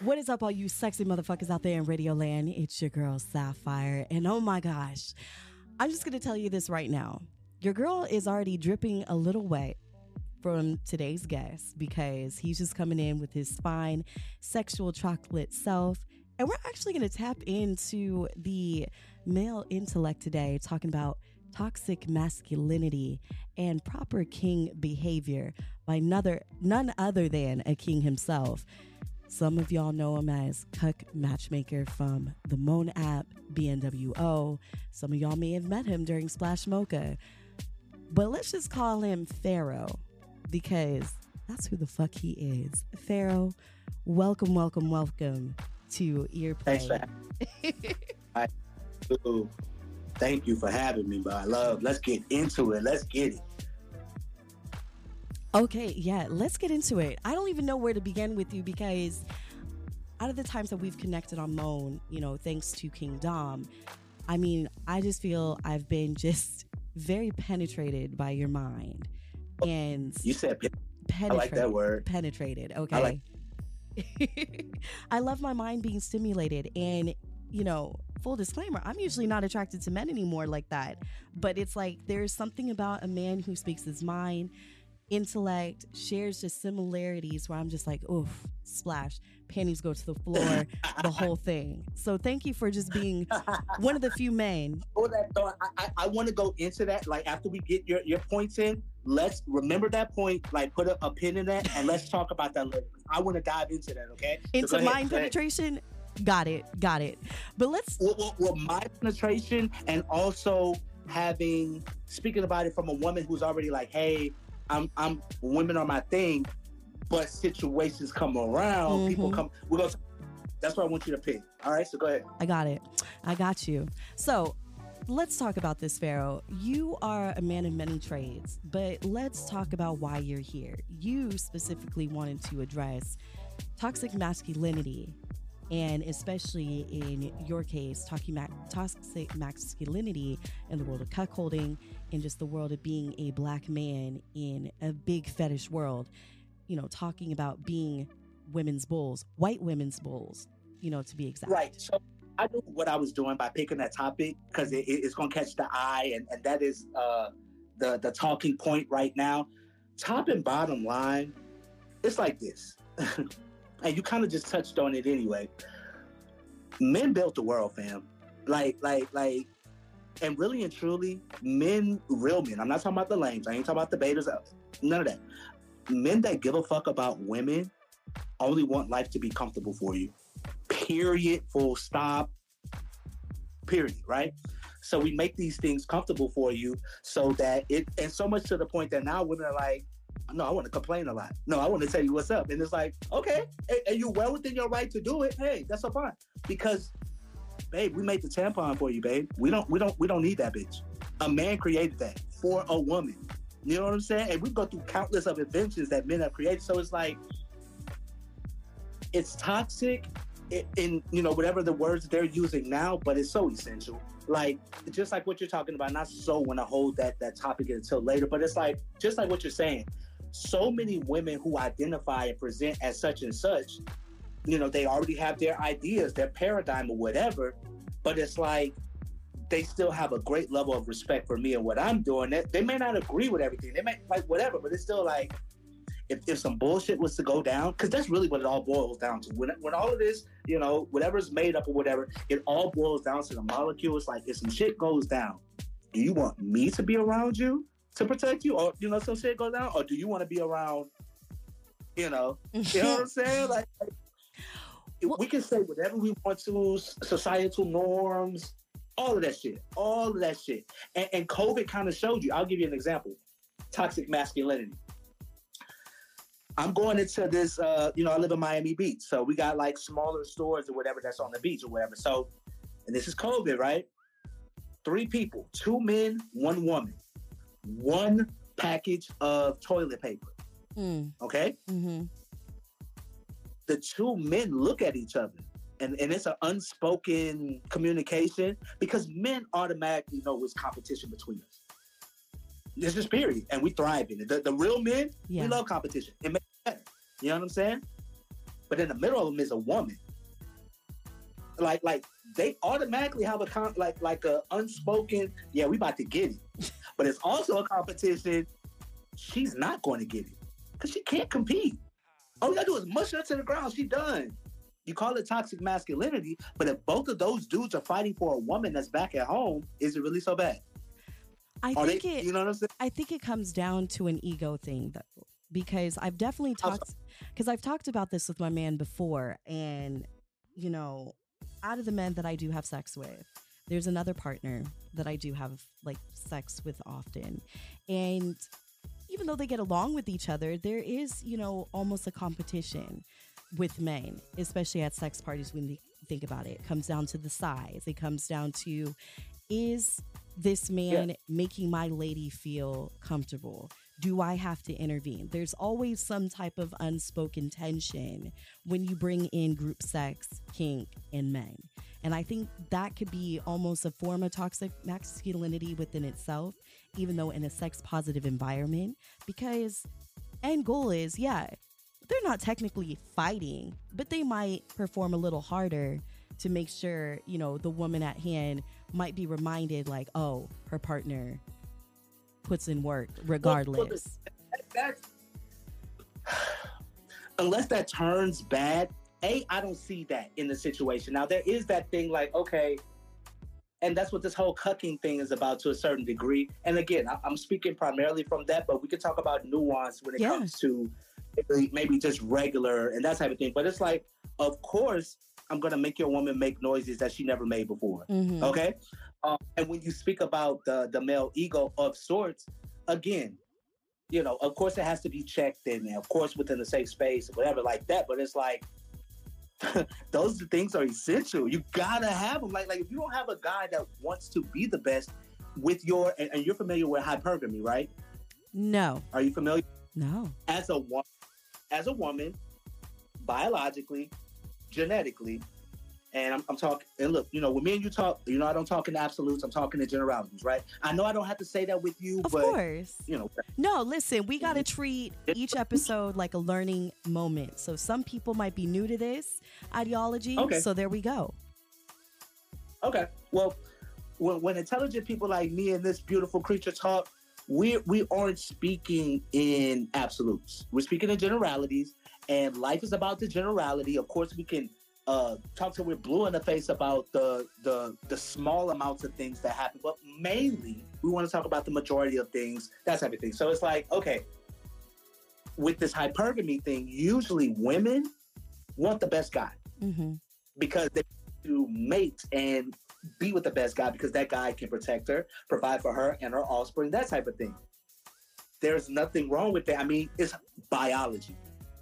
What is up, all you sexy motherfuckers out there in Radio Land? It's your girl Sapphire, and oh my gosh, I'm just gonna tell you this right now. Your girl is already dripping a little wet from today's guest because he's just coming in with his fine sexual chocolate self. And we're actually going to tap into the male intellect today, talking about toxic masculinity and proper king behavior by another, none other than a king himself. Some of y'all know him as Cuck Matchmaker from the MŌN app, BNWO. Some of y'all may have met him during Splash Mocha. But let's just call him Pharaoh because that's who the fuck he is. Pharaoh, welcome, welcome, welcome to Earplay. Thanks for I, thank you for having me, but I love. Let's get into it. Let's get it. Okay, yeah, let's get into it. I don't even know where to begin with you because out of the times that we've connected on MŌN, you know, thanks to King Dom, I mean, I just feel I've been just very penetrated by your mind. And you said penetrated. I like that word. Penetrated. Okay. I, like- I love my mind being stimulated and you know, full disclaimer, I'm usually not attracted to men anymore like that. But it's like there's something about a man who speaks his mind, intellect, shares just similarities where I'm just like, oof, splash, panties go to the floor, the whole thing. So thank you for just being one of the few men. Oh, that thought. I, I, I want to go into that. Like after we get your, your points in, let's remember that point. Like put a, a pin in that, and let's talk about that later. I want to dive into that. Okay. Into so mind penetration. Got it. Got it. But let's. Well, well, well, mind penetration, and also having speaking about it from a woman who's already like, hey, I'm I'm women are my thing, but situations come around, mm-hmm. people come. We're gonna. That's what I want you to pick. All right, so go ahead. I got it. I got you. So let's talk about this, Pharaoh. You are a man of many trades, but let's talk about why you're here. You specifically wanted to address toxic masculinity, and especially in your case, talking about toxic masculinity in the world of cuckolding in just the world of being a black man in a big fetish world, you know, talking about being women's bulls, white women's bulls, you know, to be exact. Right. So I knew what I was doing by picking that topic because it, it's going to catch the eye, and, and that is uh, the the talking point right now. Top and bottom line, it's like this, and you kind of just touched on it anyway. Men built the world, fam. Like, like, like and really and truly, men, real men, I'm not talking about the lames, I ain't talking about the betas, uh, none of that. Men that give a fuck about women only want life to be comfortable for you. Period. Full stop. Period. Right? So we make these things comfortable for you so that it, and so much to the point that now women are like, no, I want to complain a lot. No, I want to tell you what's up. And it's like, okay, and you're well within your right to do it. Hey, that's so fine. Because babe, we made the tampon for you, babe. We don't, we don't, we don't need that bitch. A man created that for a woman. You know what I'm saying? And we go through countless of inventions that men have created. So it's like, it's toxic in you know whatever the words they're using now, but it's so essential. Like just like what you're talking about. Not so when I hold that that topic until later, but it's like just like what you're saying. So many women who identify and present as such and such you know, they already have their ideas, their paradigm or whatever, but it's like they still have a great level of respect for me and what I'm doing. They, they may not agree with everything. They may like whatever, but it's still like if, if some bullshit was to go down, because that's really what it all boils down to. When, when all of this, you know, whatever's made up or whatever, it all boils down to the molecules. Like if some shit goes down, do you want me to be around you to protect you, or you know, some shit goes down, or do you want to be around, you know, you know what I'm saying? Like, like we can say whatever we want to, societal norms, all of that shit, all of that shit, and, and COVID kind of showed you. I'll give you an example: toxic masculinity. I'm going into this, uh, you know, I live in Miami Beach. So we got like smaller stores or whatever that's on the beach or whatever. So, and this is COVID, right? Three people, two men, one woman, one package of toilet paper. Mm. Okay? Mm-hmm. The two men look at each other. And, and it's an unspoken communication because men automatically know it's competition between us. It's just period. And we thrive in it. The, the real men, yeah. we love competition. It makes better. You know what I'm saying? But in the middle of them is a woman. Like, like they automatically have a con- like like a unspoken, yeah, we about to get it. but it's also a competition. She's not going to get it because she can't compete. All you gotta do is mush her to the ground. She done. You call it toxic masculinity, but if both of those dudes are fighting for a woman that's back at home, is it really so bad? I Are think they, it. You know what I'm saying? I think it comes down to an ego thing, though, because I've definitely talked because I've talked about this with my man before, and you know, out of the men that I do have sex with, there's another partner that I do have like sex with often, and even though they get along with each other, there is you know almost a competition with men, especially at sex parties when they think about it. It comes down to the size. It comes down to is this man yeah. making my lady feel comfortable? Do I have to intervene? There's always some type of unspoken tension when you bring in group sex, kink, and men. And I think that could be almost a form of toxic masculinity within itself, even though in a sex positive environment, because end goal is, yeah, they're not technically fighting, but they might perform a little harder to make sure, you know, the woman at hand might be reminded like, oh, her partner puts in work regardless. Well, well, unless that turns bad, A, I don't see that in the situation. Now there is that thing like, okay, and that's what this whole cucking thing is about to a certain degree. And again, I, am speaking primarily from that, but we could talk about nuance when it yeah. comes to maybe, just regular and that type of thing. But it's like, of course, I'm going to make your woman make noises that she never made before. Mm-hmm. Okay. Um, and when you speak about the the male ego of sorts, again, you know, of course it has to be checked in, of course within a safe space, whatever like that. But it's like those things are essential. You gotta have them. Like like if you don't have a guy that wants to be the best with your and, and you're familiar with hypergamy, right? No. Are you familiar? No. As a as a woman, biologically, genetically, and I'm, I'm, talking, and look, you know, when me and you talk, you know, I don't talk in absolutes. I'm talking in generalities, right? I know I don't have to say that with you, of but, course, you know. No, listen, we got to treat each episode like a learning moment. So some people might be new to this ideology. Okay. So there we go. Okay. Well, when, when intelligent people like me and this beautiful creature talk, we we aren't speaking in absolutes. We're speaking in generalities, and life is about the generality. Of course, we can uh, talk to we're blue in the face about the the the small amounts of things that happen, but mainly we want to talk about the majority of things. That's everything. So it's like okay, with this hypergamy thing, usually women want the best guy mm-hmm. because they to mate and be with the best guy because that guy can protect her, provide for her and her offspring, that type of thing. There's nothing wrong with that. I mean, it's biology.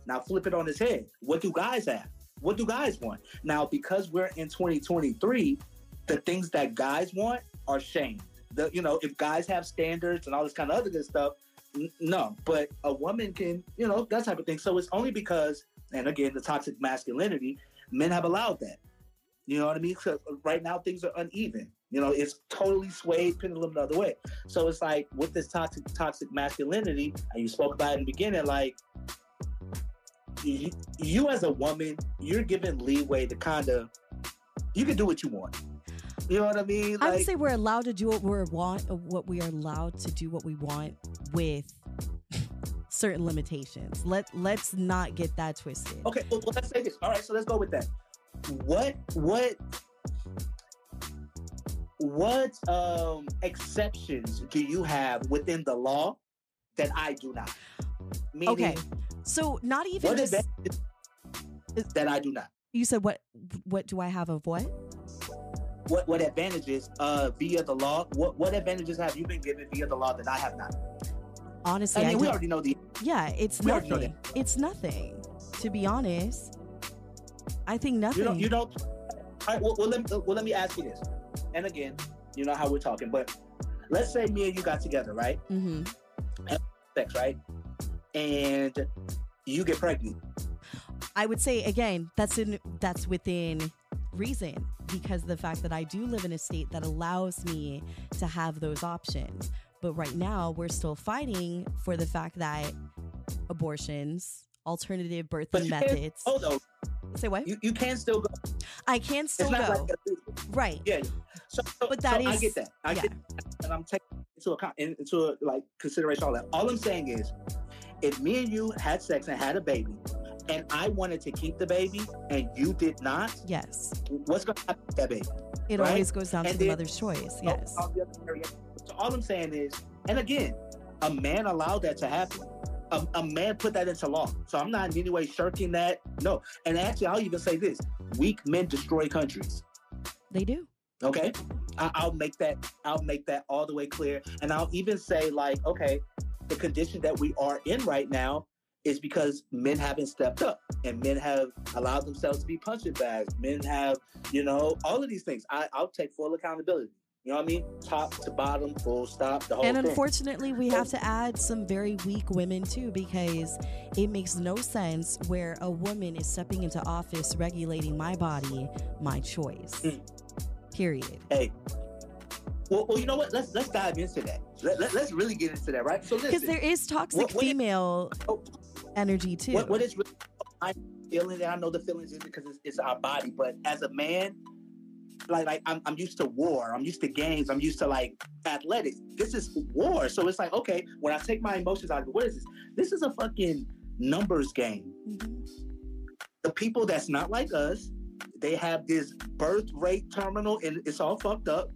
Now flip it on its head. What do guys have? What do guys want? Now, because we're in 2023, the things that guys want are shamed. The, you know, if guys have standards and all this kind of other good stuff, n- no. But a woman can, you know, that type of thing. So it's only because, and again, the toxic masculinity, men have allowed that. You know what I mean? So uh, right now things are uneven. You know, it's totally swayed pendulum the other way. So it's like with this toxic toxic masculinity, and you spoke about in the beginning, like you, you as a woman, you're given leeway to kind of you can do what you want. You know what I mean? Like, I would say we're allowed to do what we want, what we are allowed to do what we want with certain limitations. Let let's not get that twisted. Okay, well, let's say this. All right, so let's go with that. What what what um, exceptions do you have within the law that I do not? Meaning, Okay. So not even what just that I do not? you said what what do I have of what? What what advantages uh, via the law? What what advantages have you been given via the law that I have not? Honestly, I I, mean, we already know the. yeah, it's we nothing. It's nothing. To be honest, I think nothing. You don't. You don't. All right. Well, well, let me, well, let me ask you this. And again, you know how we're talking, but let's say me and you got together, right? Mm hmm Sex, right? And you get pregnant. I would say again, that's in that's within reason because the fact that I do live in a state that allows me to have those options. But right now, we're still fighting for the fact that abortions, alternative birthing But you can't- methods. Oh no, Say what? you, you can still go. I can still it's not go. like right. yeah. So, But that so I get that. I yeah. get, and I'm taking into account into like consideration all that. All I'm saying is, if me and you had sex and had a baby, and I wanted to keep the baby and you did not, Yes. what's going to happen to that baby? It Right? always goes down And to the mother's choice. Yes. all the other area. So all I'm saying is, and again, a man allowed that to happen. A, a man put that into law. So I'm not in any way shirking that. No. And actually, I'll even say this: weak men destroy countries. They do. Okay, I, I'll make that. I'll make that all the way clear, and I'll even say like, okay, the condition that we are in right now is because men haven't stepped up, and men have allowed themselves to be punching bags. Men have, you know, all of these things. I, I'll take full accountability. You know what I mean? Top to bottom, full stop, the whole And thing. unfortunately, we have to add some very weak women too, because it makes no sense where a woman is stepping into office regulating my body, my choice. Mm. Period. hey. Well, well, you know what? Let's let's dive into that. Let, let, us really get into that, right? So Because there is toxic What- what- female Oh. energy too. what, what is really, I'm feeling, and I know the feelings is because it's, it's our body, but as a man, like like I'm, I'm used to war. I'm used to games. I'm used to like athletics. This is war. So it's like, okay, when I take my emotions out what is this? This is a fucking numbers game. Mhm. The people that's not like us, they have this birth rate terminal and it's all fucked up.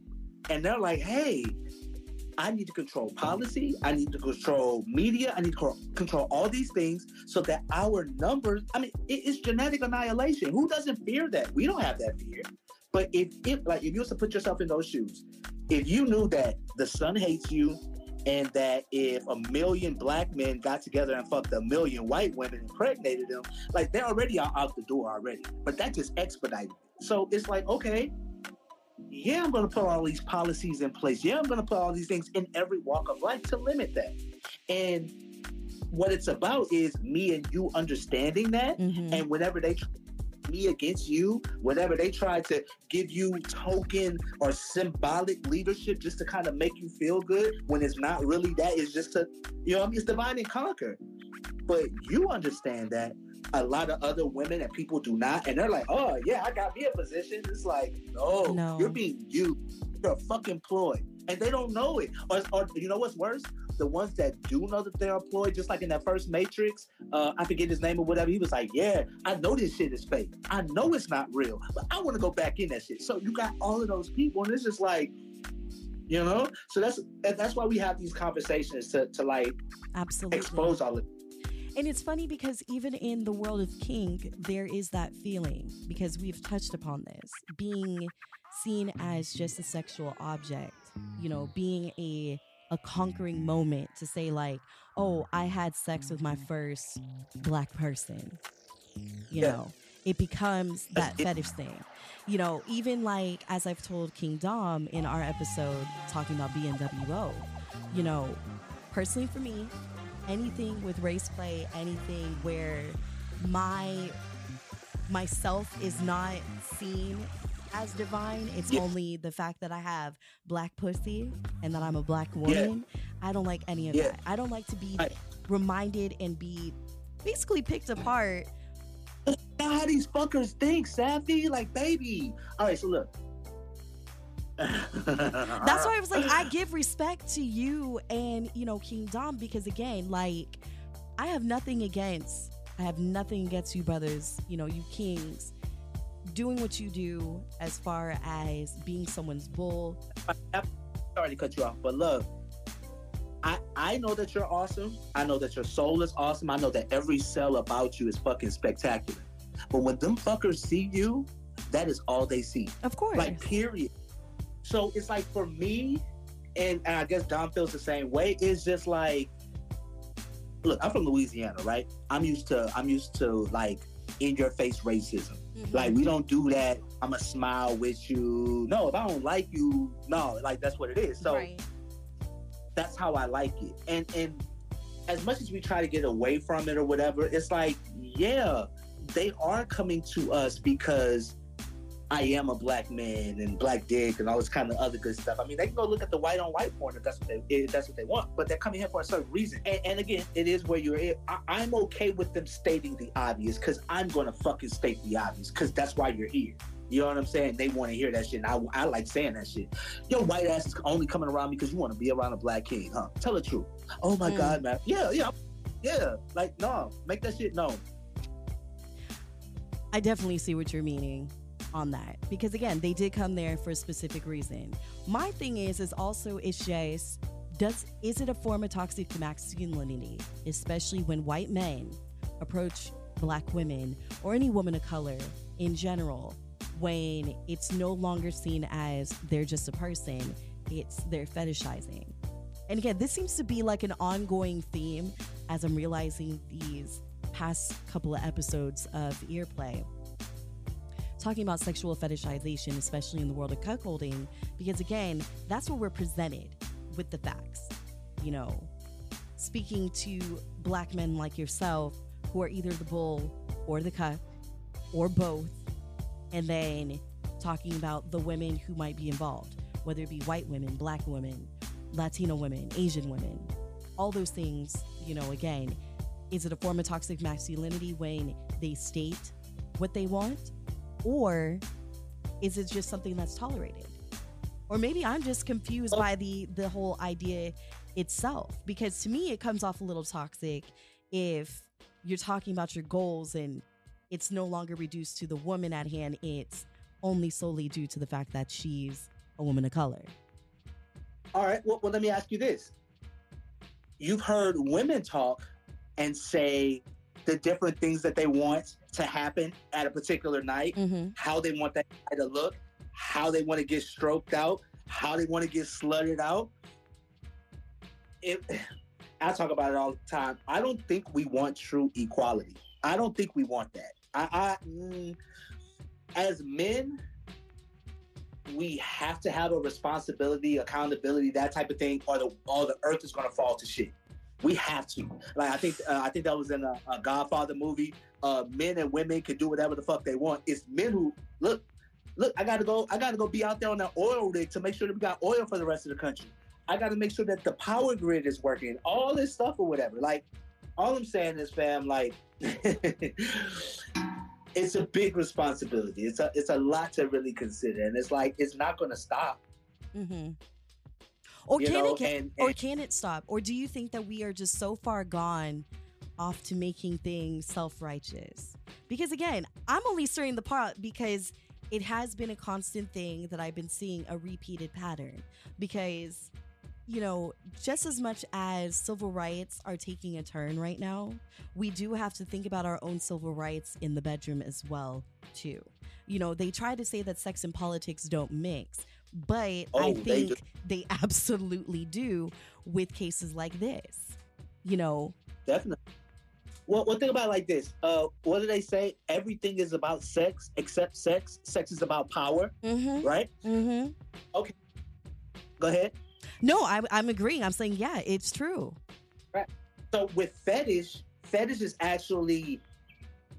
And they're like, hey, I need to control policy. I need to control media. I need to control all these things so that our numbers, I mean, it's genetic annihilation. Who doesn't fear that? We don't have that fear. But if, if, like, if you was to put yourself in those shoes, if you knew that the sun hates you and that if a million black men got together and fucked a million white women and impregnated them, like they're already out, out the door already. But that just expedited. it. So it's like, okay, yeah, I'm going to put all these policies in place. Yeah, I'm going to put all these things in every walk of life to limit that. And what it's about is me and you understanding that. Mhm. And whenever they try me against you, whenever they try to give you token or symbolic leadership just to kind of make you feel good, when it's not really that, it's just to, you know, I mean, it's divine and conquer. But you understand that a lot of other women and people do not, and they're like, oh yeah, I got me a position. It's like, no, No. you're being used. You're a fucking ploy, and they don't know it. Or, or you know what's worse? The ones that do know that they're employed, just like in that first Matrix, uh, I forget his name or whatever. He was like, "Yeah, I know this shit is fake. I know it's not real, but I want to go back in that shit." So you got all of those people, and it's just like, you know. So that's and that's why we have these conversations to to like Absolutely. expose all of. And it's funny because even in the world of kink, there is that feeling because we've touched upon this being seen as just a sexual object, you know, being a a conquering moment to say like, "Oh, I had sex with my first black person." You Yeah. know, it becomes that it- fetish thing. You know, even like as I've told King Dom in our episode talking about BNWO, you know, personally for me, anything with race play, anything where my myself is not seen as divine. It's Yeah. only the fact that I have black pussy and that I'm a black woman. I don't like any of Yeah. that. I don't like to be I- reminded and be basically picked apart. That's how these fuckers think, Safi. Like, baby. All right, so look. That's why I was like, I give respect to you and you know King Dom because again, like, I have nothing against. I have nothing against you brothers. You know, you kings. doing what you do as far as being someone's bull. Sorry to cut you off, but look, I I know that you're awesome. I know that your soul is awesome. I know that every cell about you is fucking spectacular. But when them fuckers see you, that is all they see. Of course. Like period. So it's like for me, and, and I guess Dom feels the same way. It's just like, look, I'm from Louisiana, right? I'm used to I'm used to like in your face racism. Mm-hmm. Like we don't do that. I'ma smile with you. No, if I don't like you, no, like that's what it is. So right. that's how I like it. And and as much as we try to get away from it or whatever, it's like, yeah, they are coming to us because I am a black man and black dick and all this kind of other good stuff. I mean, they can go look at the white on white porn if that's what they if that's what they want, but they're coming here for a certain reason. And, and again, it is where you're. I, am okay with them stating the obvious because I'm gonna fucking state the obvious because that's why you're here. You know what I'm saying? They want to hear that shit. And I, I like saying that shit. Your white ass is only coming around me because you want to be around a black king, huh? Tell the truth. Oh my mm. god, man. Yeah, yeah, yeah. Like, no, make that shit known. I definitely see what you're meaning on that. Because again they did come there for a specific reason. My thing is is also it's just does is it a form of toxic masculinity especially when white men approach black women or any woman of color in general when it's no longer seen as they're just a person it's they're fetishizing? And again this seems to be like an ongoing theme as i'm realizing these past couple of episodes of earplay talking about sexual fetishization, especially in the world of cuckolding, because again, that's where we're presented with the facts. You know, speaking to black men like yourself who are either the bull or the cuck or both, and then talking about the women who might be involved, whether it be white women, black women, Latino women, Asian women, all those things, you know, again, is it a form of toxic masculinity when they state what they want? Or is it just something that's tolerated? Or maybe I'm just confused oh. by the the whole idea itself because to me it comes off a little toxic if you're talking about your goals and it's no longer reduced to the woman at hand it's only solely due to the fact that she's a woman of color. All right, well, well let me ask you this. You've heard women talk and say the different things that they want to happen at a particular night, mm-hmm. how they want that guy to look, how they want to get stroked out, how they want to get slutted out. It, I talk about it all the time. I don't think we want true equality. I don't think we want that. I, I mm, as men, we have to have a responsibility, accountability, that type of thing, or the or the earth is gonna fall to shit. We have to. Like I think uh, I think that was in a, a Godfather movie. Uh, men and women can do whatever the fuck they want. It's men who look. Look, I gotta go. I gotta go be out there on that oil rig to make sure that we got oil for the rest of the country. I gotta make sure that the power grid is working. All this stuff or whatever. Like, all I'm saying is, fam, like, it's a big responsibility. It's a it's a lot to really consider, and it's like it's not gonna stop. Mm-hmm. Or can know, it and, and, or can it stop? Or do you think that we are just so far gone off to making things self-righteous? Because again, I'm only stirring the pot because it has been a constant thing that I've been seeing a repeated pattern. Because you know, just as much as civil rights are taking a turn right now, we do have to think about our own civil rights in the bedroom as well, too. You know, they try to say that sex and politics don't mix, but oh, I think they, they absolutely do with cases like this. You know, definitely. Well, one thing about like this, uh, what do they say? Everything is about sex except sex. Sex is about power, mm-hmm. right? Mm-hmm. Okay, go ahead. No, I, I'm agreeing. I'm saying, yeah, it's true. Right. So with fetish, fetish is actually,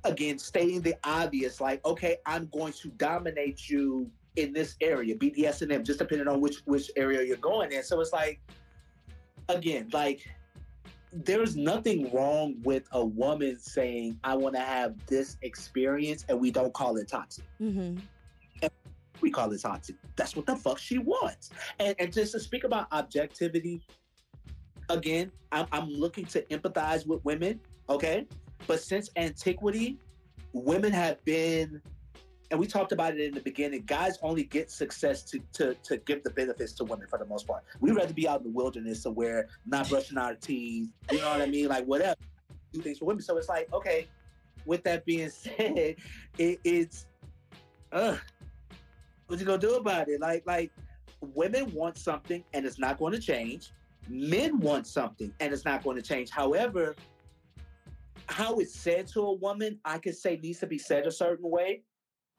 again, stating the obvious. Like, okay, I'm going to dominate you in this area, BDSM, just depending on which which area you're going in. So it's like, again, like there's nothing wrong with a woman saying, "I want to have this experience," and we don't call it toxic. Mm-hmm. we call it toxic. That's what the fuck she wants. And, and just to speak about objectivity, again, I'm, I'm looking to empathize with women. Okay, but since antiquity, women have been and we talked about it in the beginning. Guys only get success to to to give the benefits to women for the most part. We'd rather be out in the wilderness somewhere, not brushing our teeth. You know what I mean? Like whatever, do things for women. So it's like, okay. With that being said, it, it's, uh, what you gonna do about it? Like like, women want something and it's not going to change. Men want something and it's not going to change. However, how it's said to a woman, I could say needs to be said a certain way.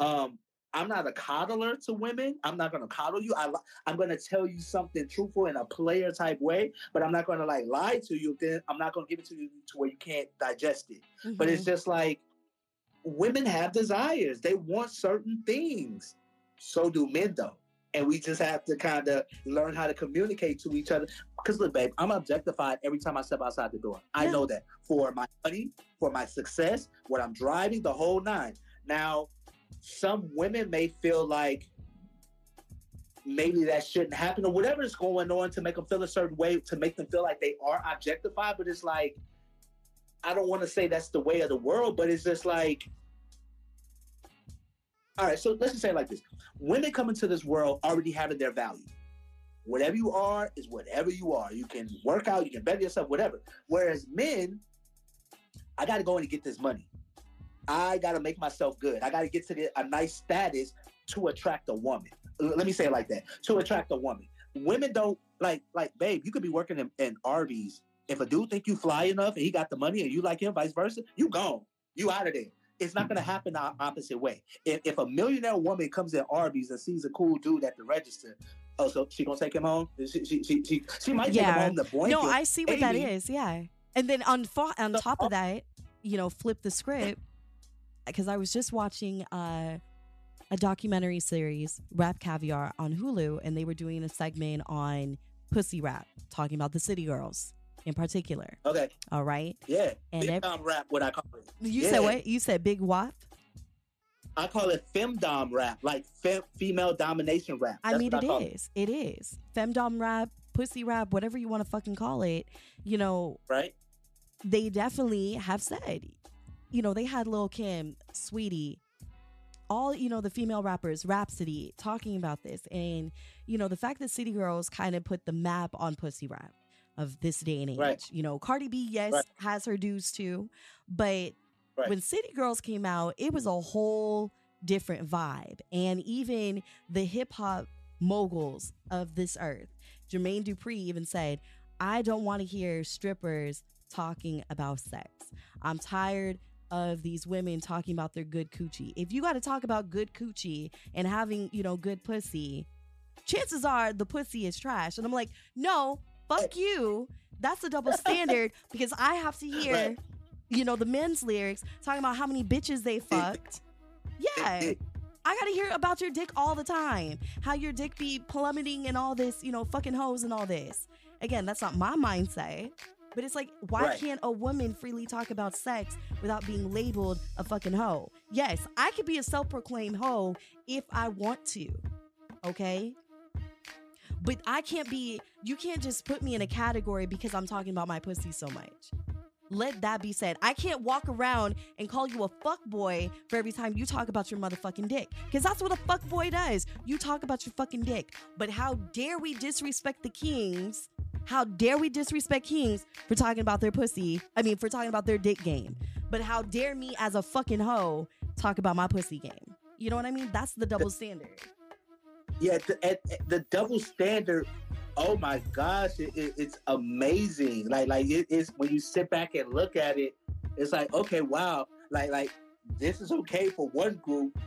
Um, I'm not a coddler to women. I'm not going to coddle you. I, I'm going to tell you something truthful in a player type way, but I'm not going to like lie to you. Then I'm not going to give it to you to where you can't digest it. Mm-hmm. But it's mm-hmm. just like women have desires. They want certain things. So do men, though. And we just have to kind of learn how to communicate to each other. Because look, babe, I'm objectified every time I step outside the door. Yeah. I know that for my money, for my success, what I'm driving, the whole nine. Now, some women may feel like maybe that shouldn't happen or whatever is going on to make them feel a certain way to make them feel like they are objectified. But it's like, I don't want to say that's the way of the world, but it's just like, all right, so let's just say it like this. Women come into this world already having their value. Whatever you are is whatever you are. You can work out, you can better yourself, whatever. Whereas men, I got to go in and get this money. I got to make myself good. I got to get to the, a nice status to attract a woman. Let me say it like that: to attract a woman. Women don't like like, babe. You could be working in, in Arby's. If a dude think you fly enough and he got the money and you like him, vice versa, you gone. You out of there. It's not going to happen the opposite way. If, if a millionaire woman comes in Arby's and sees a cool dude at the register, oh, so she gonna take him home? She she she she, she might yeah. take him home the blanket. No, I see what Amy. that is. Yeah, and then on on top of that, you know, flip the script because I was just watching uh, a documentary series, RapCaviar, on Hulu, and they were doing a segment on pussy rap, talking about the city girls in particular. Okay. All right. Yeah. And big every, rap, what I call it. You yeah. said what? You said big wop. I call it femdom rap, like fem- female domination rap. That's I mean, it I is. It. it is femdom rap, pussy rap, whatever you want to fucking call it. You know, right? They definitely have said you know, they had Lil Kim, Saweetie, all, you know, the female rappers, Rapsody, talking about this. And, you know, the fact that City Girls kind of put the map on pussy rap of this day and age. Right. You know, Cardi B, yes, right. has her dues too. But right. when City Girls came out, it was a whole different vibe. And even the hip hop moguls of this earth, Jermaine Dupri even said, I don't want to hear strippers talking about sex. I'm tired of these women talking about their good coochie. If you got to talk about good coochie and having, you know, good pussy, chances are the pussy is trash. And I'm like, no, fuck you. That's a double standard because I have to hear, you know, the men's lyrics talking about how many bitches they fucked. Yeah. I gotta hear about your dick all the time. How your dick be plummeting and all this, you know, fucking hoes and all this. Again, that's not my mindset. But it's like, why right. can't a woman freely talk about sex without being labeled a fucking hoe? Yes, I could be a self proclaimed hoe if I want to. Okay? But I can't be, you can't just put me in a category because I'm talking about my pussy so much. Let that be said. I can't walk around and call you a fuck boy for every time you talk about your motherfucking dick. Because that's what a fuck boy does. You talk about your fucking dick. But how dare we disrespect the kings how dare we disrespect kings for talking about their pussy? I mean, for talking about their dick game. But how dare me as a fucking hoe talk about my pussy game? You know what I mean? That's the double standard. Yeah, the, the double standard. Oh my gosh, it, it, it's amazing. Like, like it is when you sit back and look at it. It's like, okay, wow. Like, like this is okay for one group,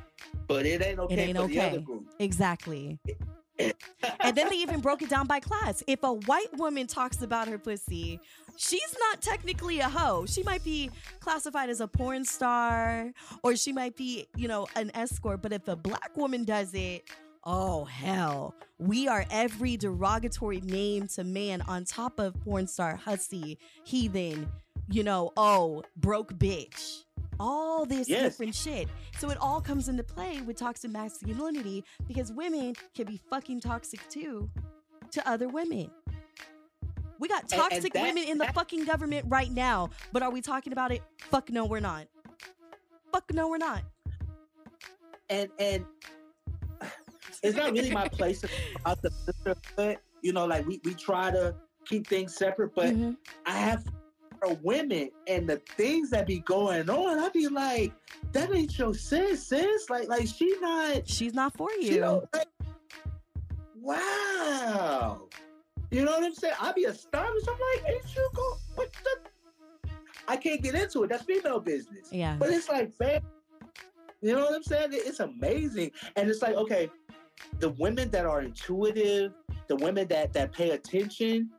but it ain't okay it ain't for okay. the other group. Exactly. It, and then they even broke it down by class. If a white woman talks about her pussy, she's not technically a hoe. She might be classified as a porn star or she might be, you know, an escort. But if a black woman does it, oh hell, we are every derogatory name to man on top of porn star, hussy, heathen, you know, oh, broke bitch all this yes. different shit. So it all comes into play with toxic masculinity because women can be fucking toxic too to other women. We got toxic and, and that, women in the that, fucking government right now, but are we talking about it? Fuck no, we're not. Fuck no, we're not. and and it's not really my place to out the sisterhood. You know, like we we try to keep things separate, but Mm-hmm. I have women and the things that be going on. I'd be like, that ain't your sis, sis. Like like she not. She's not for you. Like, wow. You know what I'm saying? I'd be astonished. I'm like, ain't you go? What the? I can't get into it. That's female business. yeah. But it's like, fam, you know what I'm saying? It's amazing. And it's like, okay, the women that are intuitive, the women that that pay attention,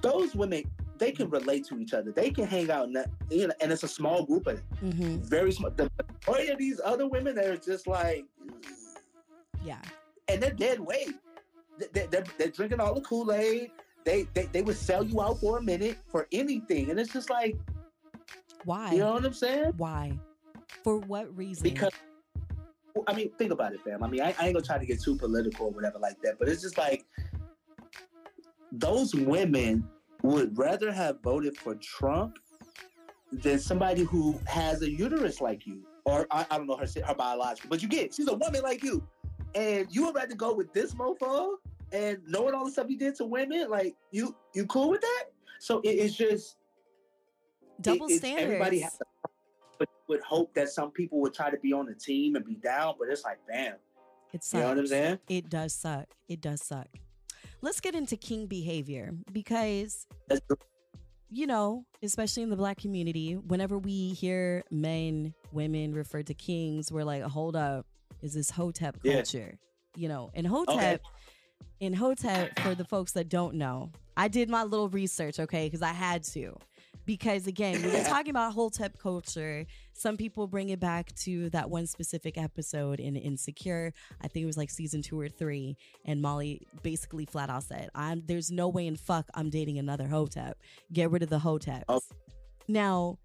those women, they can relate to each other. They can hang out, and, you know, and it's a small group of them. hmm Very small. The majority of these other women, they're just like, Yeah. and they're dead weight. They, they're, they're drinking all the Kool Aid. They, they they would sell you out for a minute for anything, and it's just like, Why? you know what I'm saying? Why? For what reason? Because I mean, think about it, fam. I mean, I, I ain't gonna try to get too political or whatever like that, but it's just like those women would rather have voted for Trump than somebody who has a uterus like you, or I, I don't know her her biological, but you get she's a woman like you, and you would rather go with this mofo and knowing all the stuff he did to women, like you you cool with that? So it, it's just double it- standards. Everybody has to, but would hope that some people would try to be on the team and be down, but it's like, bam, it sucks. you know what I'm saying? It does suck. It does suck. Let's get into king behavior because you know, especially in the black community, whenever we hear men, women referred to kings, we're like, hold up, is this hotep Yeah. culture? You know, and oh, hotep, Okay. in hotep, for the folks that don't know, I did my little research, okay, because I had to. Because again, when we're talking about hotep culture, some people bring it back to that one specific episode in Insecure. I think it was like season two or three, and Molly basically flat out said, "I'm there's no way in fuck I'm dating another hotep. Get rid of the hoteps." Oh. Now,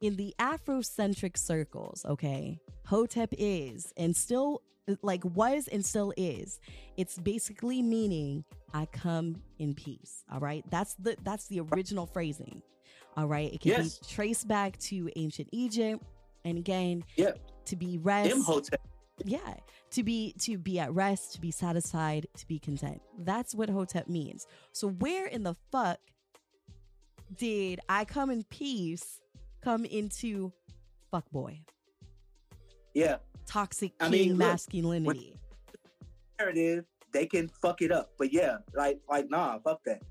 in the Afrocentric circles, okay, hotep is and still like was and still is. It's basically meaning I come in peace. All right, that's the that's the original phrasing. All right, it can Yes. be traced back to ancient Egypt, and again, Yep. to be rest Imhotep. yeah to be to be at rest to be satisfied to be content that's what hotep means so where in the fuck did i come in peace come into fuck boy Yeah. toxic I mean, look, masculinity Narrative, they can fuck it up. But yeah, like like nah, fuck that.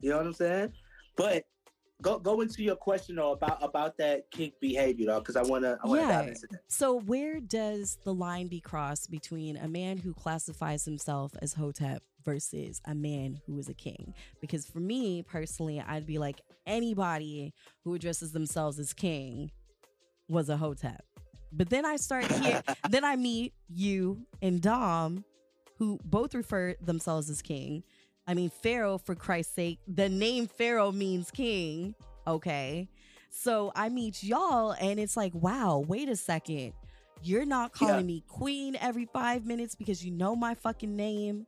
You know what I'm saying? But go go into your question though about about that kink behavior though, because I wanna I wanna Yeah. dive into that. so where does the line be crossed between a man who classifies himself as hotep versus a man who is a king because for me personally i'd be like anybody who addresses themselves as king was a hotep but then i start here then i meet you and dom who both refer themselves as king. I mean pharaoh for christ's sake the name pharaoh means king. Okay. So i meet y'all and it's like wow wait a second. You're not calling Yeah. me queen every five minutes because you know my fucking name.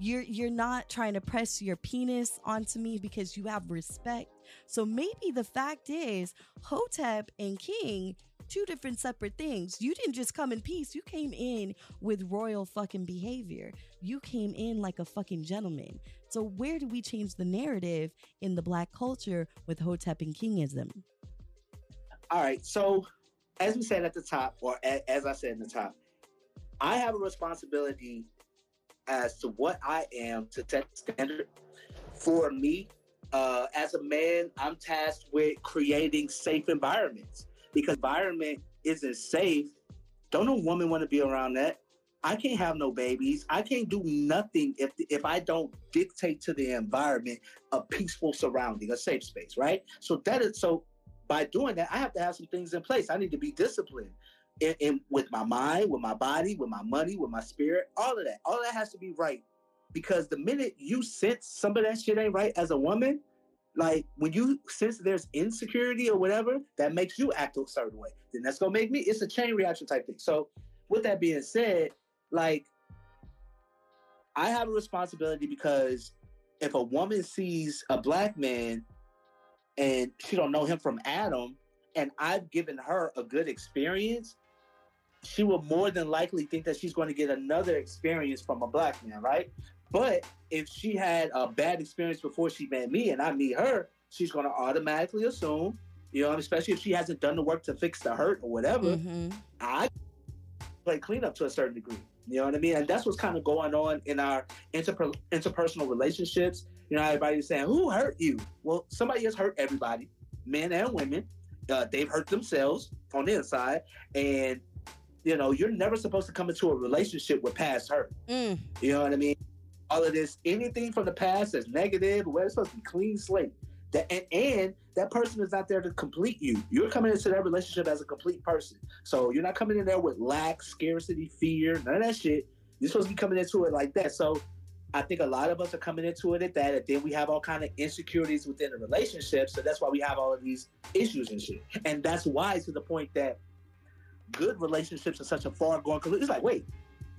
You're you're not trying to press your penis onto me because you have respect. So maybe the fact is hotep and king two different separate things. You didn't just come in peace. You came in with royal fucking behavior. You came in like a fucking gentleman. So where do we change the narrative in the black culture with hotep and kingism? All right. So, as we said at the top, or as I said in the top, I have a responsibility as to what I am to set the standard for me. Uh, as a man, I'm tasked with creating safe environments because environment isn't safe. Don't no woman want to be around that. I can't have no babies. I can't do nothing if if I don't dictate to the environment a peaceful surrounding, a safe space, right? So that is so by doing that, I have to have some things in place. I need to be disciplined in, in with my mind, with my body, with my money, with my spirit, all of that. All of that has to be right. Because the minute you sense some of that shit ain't right as a woman, like when you sense there's insecurity or whatever, that makes you act a certain way. Then that's gonna make me, it's a chain reaction type thing. So with that being said, like I have a responsibility because if a woman sees a black man and she don't know him from Adam, and I've given her a good experience, she will more than likely think that she's going to get another experience from a black man, right? But if she had a bad experience before she met me and I meet her, she's going to automatically assume, you know, especially if she hasn't done the work to fix the hurt or whatever, Mhm. I play cleanup to a certain degree. You know what I mean? And that's what's kind of going on in our interper- interpersonal relationships. You know, everybody's saying, "Who hurt you?" Well, somebody has hurt everybody, men and women. Uh, they've hurt themselves on the inside, and you know, you're never supposed to come into a relationship with past hurt. Mm. You know what I mean? All of this, anything from the past that's negative, where it's supposed to be clean slate. That and, and that person is not there to complete you. You're coming into that relationship as a complete person. So you're not coming in there with lack, scarcity, fear, none of that shit. You're supposed to be coming into it like that. So I think a lot of us are coming into it at that, and then we have all kind of insecurities within the relationship. So that's why we have all of these issues and shit. And that's why to the point that good relationships are such a far going. It's like, wait,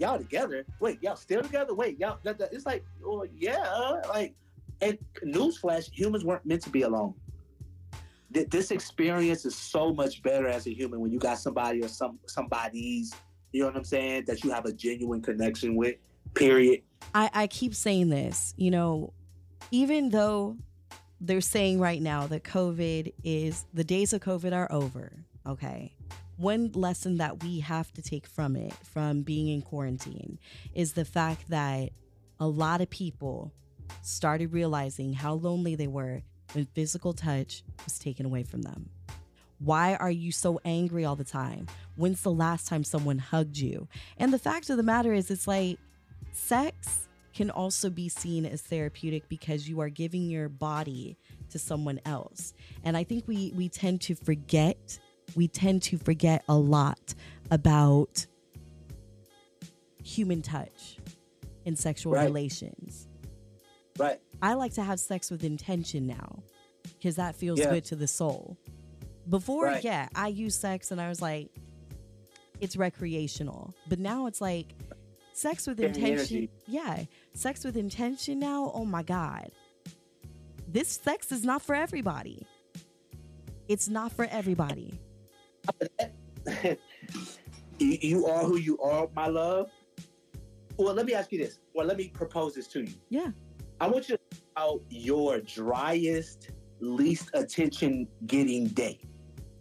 y'all together? Wait, y'all still together? Wait, y'all? That, that, it's like, well, yeah, like, and newsflash, humans weren't meant to be alone. Th- This experience is so much better as a human when you got somebody or some somebody's, you know what I'm saying, that you have a genuine connection with. Period. I, I keep saying this, you know, even though they're saying right now that COVID is the days of COVID are over, okay? One lesson that we have to take from it, from being in quarantine, is the fact that a lot of people started realizing how lonely they were when physical touch was taken away from them. Why are you so angry all the time? When's the last time someone hugged you? And the fact of the matter is, it's like sex can also be seen as therapeutic because you are giving your body to someone else. And I think we we tend to forget, we tend to forget a lot about human touch in sexual Right. relations. Right. I like to have sex with intention now because that feels Yeah. good to the soul. Before, Right. yeah, I used sex and I was like, it's recreational. But now it's like sex with intention. Yeah, sex with intention now. Oh my God. This sex is not for everybody. It's not for everybody. you, you are who you are, my love. Well, let me ask you this. Well, let me propose this to you. Yeah. I want you to about your driest, least attention getting day.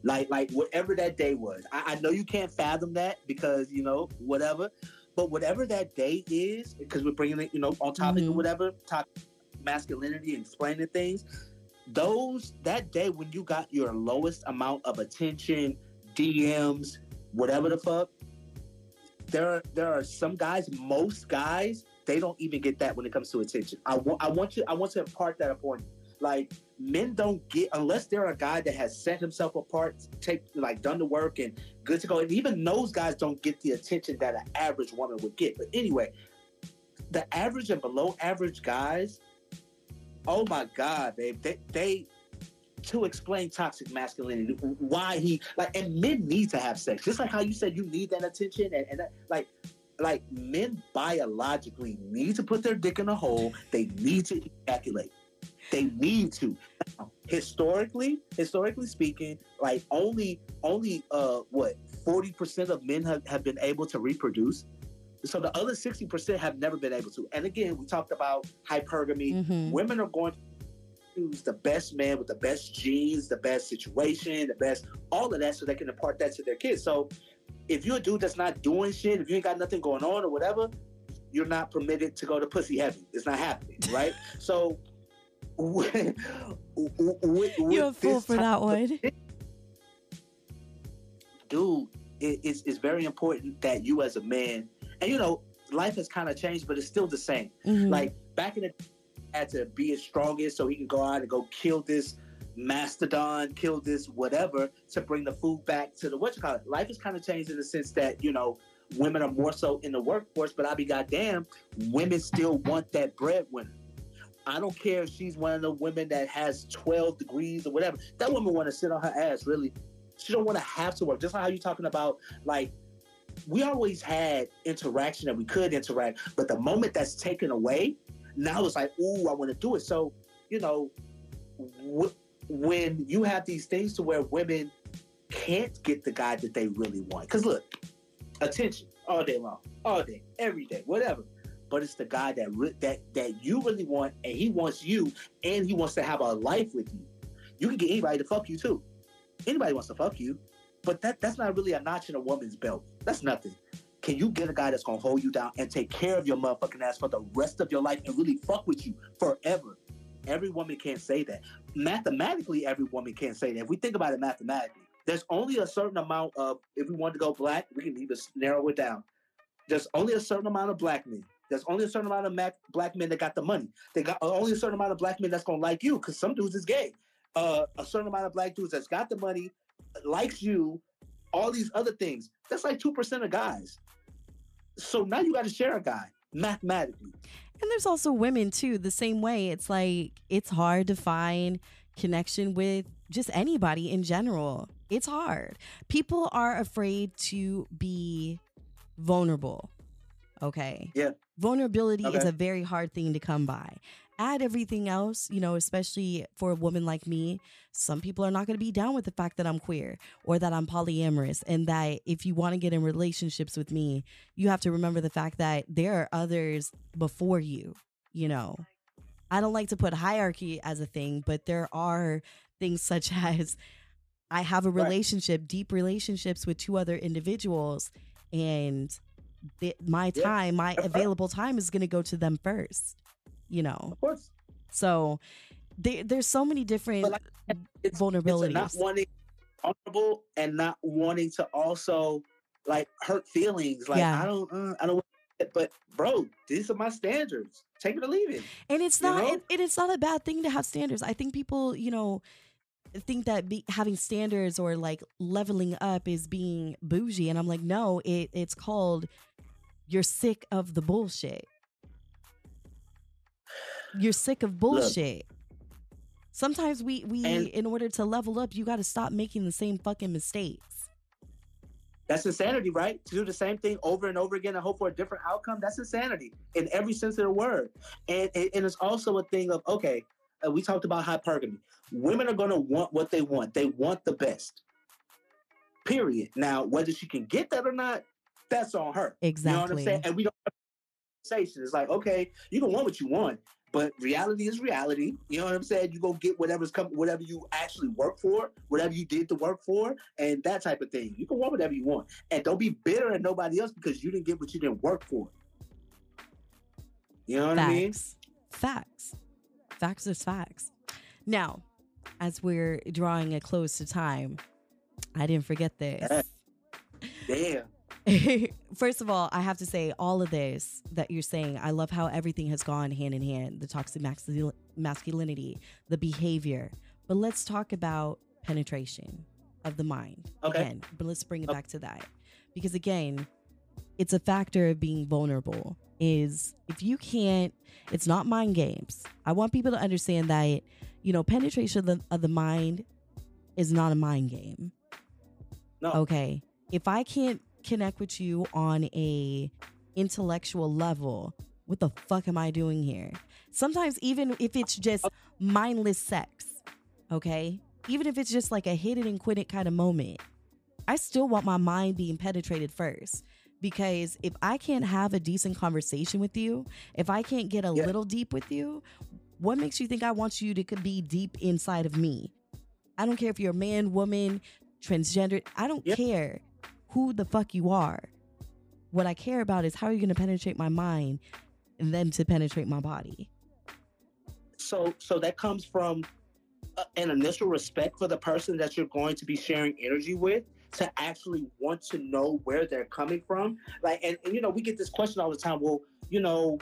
Like, like whatever that day was. I, I know you can't fathom that because you know whatever, but whatever that day is, because we're bringing it, you know, on topic Mhm. or whatever, talk masculinity and explaining things. Those that day when you got your lowest amount of attention, DMs, whatever the fuck. There are there are some guys, most guys, they don't even get that when it comes to attention. I want I want you I want to impart that upon you. Like men don't get unless they're a guy that has set himself apart, take like done the work and good to go. And even those guys don't get the attention that an average woman would get. But anyway, the average and below average guys, oh my god, babe, they they to explain toxic masculinity, why he like, and men need to have sex, just like how you said you need that attention, and, and that, like, like men biologically need to put their dick in a hole. They need to ejaculate. They need to. Now, historically, historically speaking, like only only uh what forty percent of men have, have been able to reproduce. So the other sixty percent have never been able to. And again, we talked about hypergamy. Mhm. Women are going choose the best man with the best genes, the best situation, the best all of that, so they can impart that to their kids. So if you're a dude that's not doing shit, if you ain't got nothing going on or whatever, you're not permitted to go to pussy heavy. It's not happening, right? so with, with, You're a fool for that one. dude, it, it's, it's very important that you as a man, and you know, life has kind of changed, but it's still the same. Mhm. Like back in the had to be his strongest so he can go out and go kill this mastodon, kill this whatever to bring the food back to the what you call it. Life has kind of changed in the sense that, you know, women are more so in the workforce, but I'll be goddamn, women still want that breadwinner. I don't care if she's one of the women that has 12 degrees or whatever. That woman want to sit on her ass, really. She don't want to have to work. Just how you talking about, like, we always had interaction that we could interact, but the moment that's taken away, now it's like, ooh, I want to do it. So, you know, w- when you have these things to where women can't get the guy that they really want, because look, attention all day long, all day, every day, whatever. But it's the guy that re- that that you really want, and he wants you, and he wants to have a life with you. You can get anybody to fuck you too. Anybody wants to fuck you, but that that's not really a notch in a woman's belt. That's nothing. Can you get a guy that's gonna hold you down and take care of your motherfucking ass for the rest of your life and really fuck with you forever? Every woman can't say that. Mathematically, every woman can't say that. If we think about it mathematically, there's only a certain amount of, if we want to go black, we can even narrow it down. There's only a certain amount of black men. There's only a certain amount of mac- black men that got the money. They got only a certain amount of black men that's gonna like you, because some dudes is gay. Uh, a certain amount of black dudes that's got the money, likes you, all these other things. That's like two percent of guys. So now you got to share a guy mathematically. And there's also women too, the same way. It's like it's hard to find connection with just anybody in general. It's hard. People are afraid to be vulnerable. Okay. Yeah. Vulnerability is a very hard thing to come by. Add everything else, you know, especially for a woman like me, some people are not going to be down with the fact that I'm queer or that I'm polyamorous and that if you want to get in relationships with me, you have to remember the fact that there are others before you, you know. I don't like to put hierarchy as a thing, but there are things such as I have a Right. relationship, deep relationships with two other individuals, and th- my Yeah. time, my available time is going to go to them first, you know. Of course, So there, there's so many different like, it's, it's vulnerabilities. not wanting vulnerable and not wanting to also like hurt feelings. Like Yeah. I don't, uh, I don't. want it. But bro, these are my standards. Take it or leave it. and it's you not know? it, it is not a bad thing to have standards i think people you know think that be, having standards or like leveling up is being bougie and i'm like no it it's called you're sick of the bullshit you're sick of bullshit sometimes we we And- in order to level up you got to stop making the same fucking mistakes That's insanity, right? To do the same thing over and over again and hope for a different outcome. That's insanity in every sense of the word. And and, and it's also a thing of okay. Uh, we talked about hypergamy. Women are going to want what they want. They want the best. Period. Now, whether she can get that or not, that's on her. Exactly. You know what I'm saying? And we don't have a conversation. It's like, okay, you can want what you want, but reality is reality. You know what I'm saying? You go get whatever's come, whatever you actually work for, whatever you did to work for, and that type of thing. You can want whatever you want, and don't be bitter at nobody else because you didn't get what you didn't work for. You know what I mean? facts facts facts is facts now as we're drawing a close to time i didn't forget this Damn. First of all, I have to say all of this that you're saying, I love how everything has gone hand in hand the toxic masculinity, the behavior. But let's talk about penetration of the mind. Okay. Again, but let's bring it Okay. back to that. Because again, it's a factor of being vulnerable. Is if you can't, it's not mind games. I want people to understand that, you know, penetration of the, of the mind is not a mind game. No. Okay. If I can't connect with you on a intellectual level, what the fuck am I doing here? Sometimes even if it's just mindless sex, okay? Even if it's just like a hit it and quit it kind of moment, I still want my mind being penetrated first. Because if I can't have a decent conversation with you, if I can't get a Yeah. little deep with you, what makes you think I want you to be deep inside of me? I don't care if you're a man, woman, transgender. I don't Yeah. care who the fuck you are. What I care about is how are you going to penetrate my mind and then to penetrate my body. so so that comes from uh, an initial respect for the person that you're going to be sharing energy with to actually want to know where they're coming from like and, and you know we get this question all the time well you know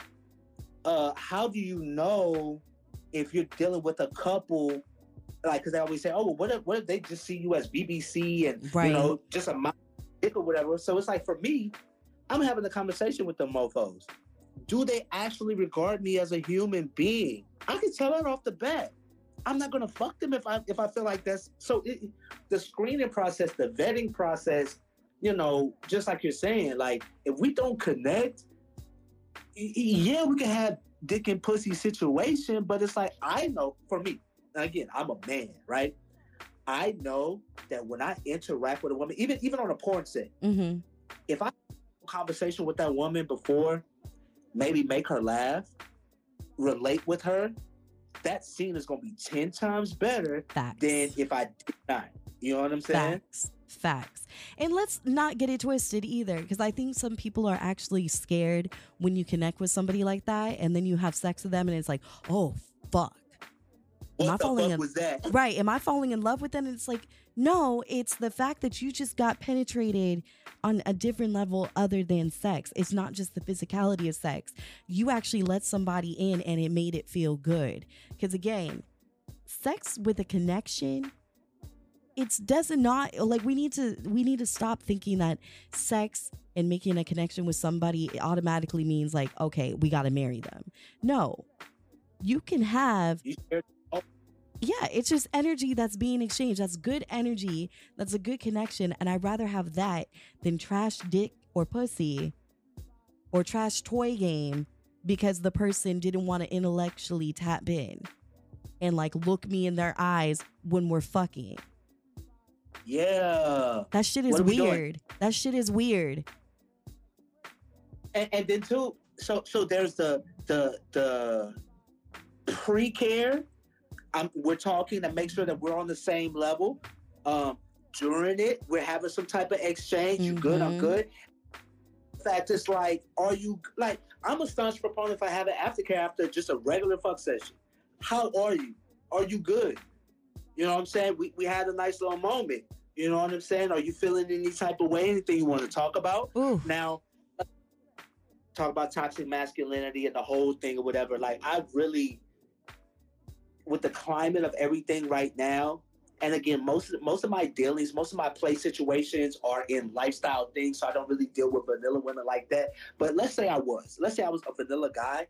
uh how do you know if you're dealing with a couple like because they always say oh well what if, what if they just see you as bbc and Right. you know just a dick or whatever so it's like for me i'm having a conversation with the mofos do they actually regard me as a human being? I can tell that off the bat. I'm not gonna fuck them if I if I feel like that's so. It, the screening process, the vetting process, you know, just like you're saying, like if we don't connect, yeah, we can have dick and pussy situation, but it's like I know for me, again, I'm a man, right? I know that when I interact with a woman, even even on a porn set, Mm-hmm. if I have a conversation with that woman before, maybe make her laugh, relate with her, that scene is gonna be ten times better Facts. than if I did not. You know what I'm saying? Facts. Facts. And let's not get it twisted either, because I think some people are actually scared when you connect with somebody like that and then you have sex with them and it's like, oh, fuck. Am I falling in- was that? Right. Am I falling in love with them? And it's like, no, it's the fact that you just got penetrated on a different level other than sex. It's not just the physicality of sex. You actually let somebody in and it made it feel good. Because again, sex with a connection it's doesn't not like we need to we need to stop thinking that sex and making a connection with somebody automatically means like okay we got to marry them no you can have yeah, it's just energy that's being exchanged. That's good energy. That's a good connection. And I'd rather have that than trash dick or pussy or trash toy game because the person didn't want to intellectually tap in and like look me in their eyes when we're fucking. Yeah. That shit is we doing? weird. That shit is weird. and, and then too so so there's the the the pre-care um, we're talking to make sure that we're on the same level um during it. We're having some type of exchange. You good? I'm Mhm. good. In fact it's like are you like i'm a staunch proponent if i have an aftercare after just a regular fuck session. How are you? Are you good? You know what i'm saying? We, we had a nice little moment. You know what i'm saying? Are you feeling any type of way? Anything you want to talk about? Ooh. now, talk about toxic masculinity and the whole thing or whatever. Like, I really, with the climate of everything right now, and again, most of most of my dealings, most of my play situations are in lifestyle things, so I don't really deal with vanilla women like that. But let's say I was, let's say I was a vanilla guy,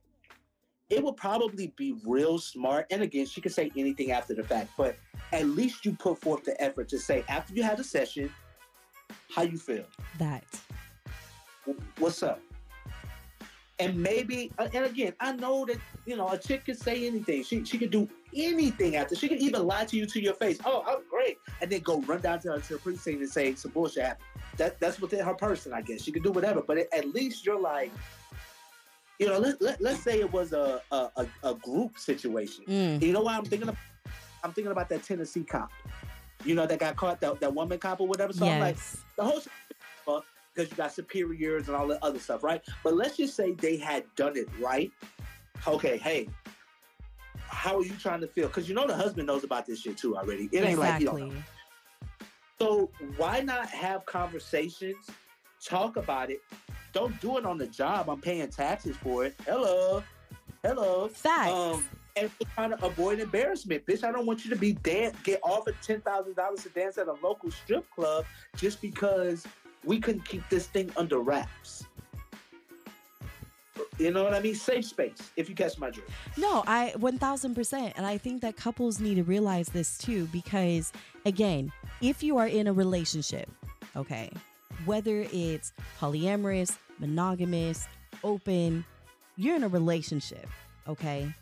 it would probably be real smart. And again, she could say anything after the fact, but at least you put forth the effort to say after you had a session, how you feel That. what's up? And maybe, uh, and again, I know that you know a chick can say anything. She she could do anything after. She can even lie to you to your face. Oh, I'm great, and then go run down to her, to her precinct and say some bullshit happened. That that's within her person, I guess. She can do whatever, but at least you're like, you know, let, let let's say it was a a, a, group situation. Mm. You know why I'm thinking of? I'm thinking about that Tennessee cop. You know that got caught, that, that woman cop or whatever. So I'm like, the whole because you got superiors and all that other stuff, right? But let's just say they had done it right. Okay, hey, how are you trying to feel? Because you know the husband knows about this shit too already. It ain't like you don't exactly. know. So why not have conversations, talk about it? Don't do it on the job. I'm paying taxes for it. Hello, hello. Facts. Um, and trying to avoid embarrassment, bitch. I don't want you to be dance get offered ten thousand dollars to dance at a local strip club just because we couldn't keep this thing under wraps. You know what I mean? Safe space, if you catch my drift. No, I 1000%. And I think that couples need to realize this too, because again, if you are in a relationship, okay, whether it's polyamorous, monogamous, open, you're in a relationship, okay?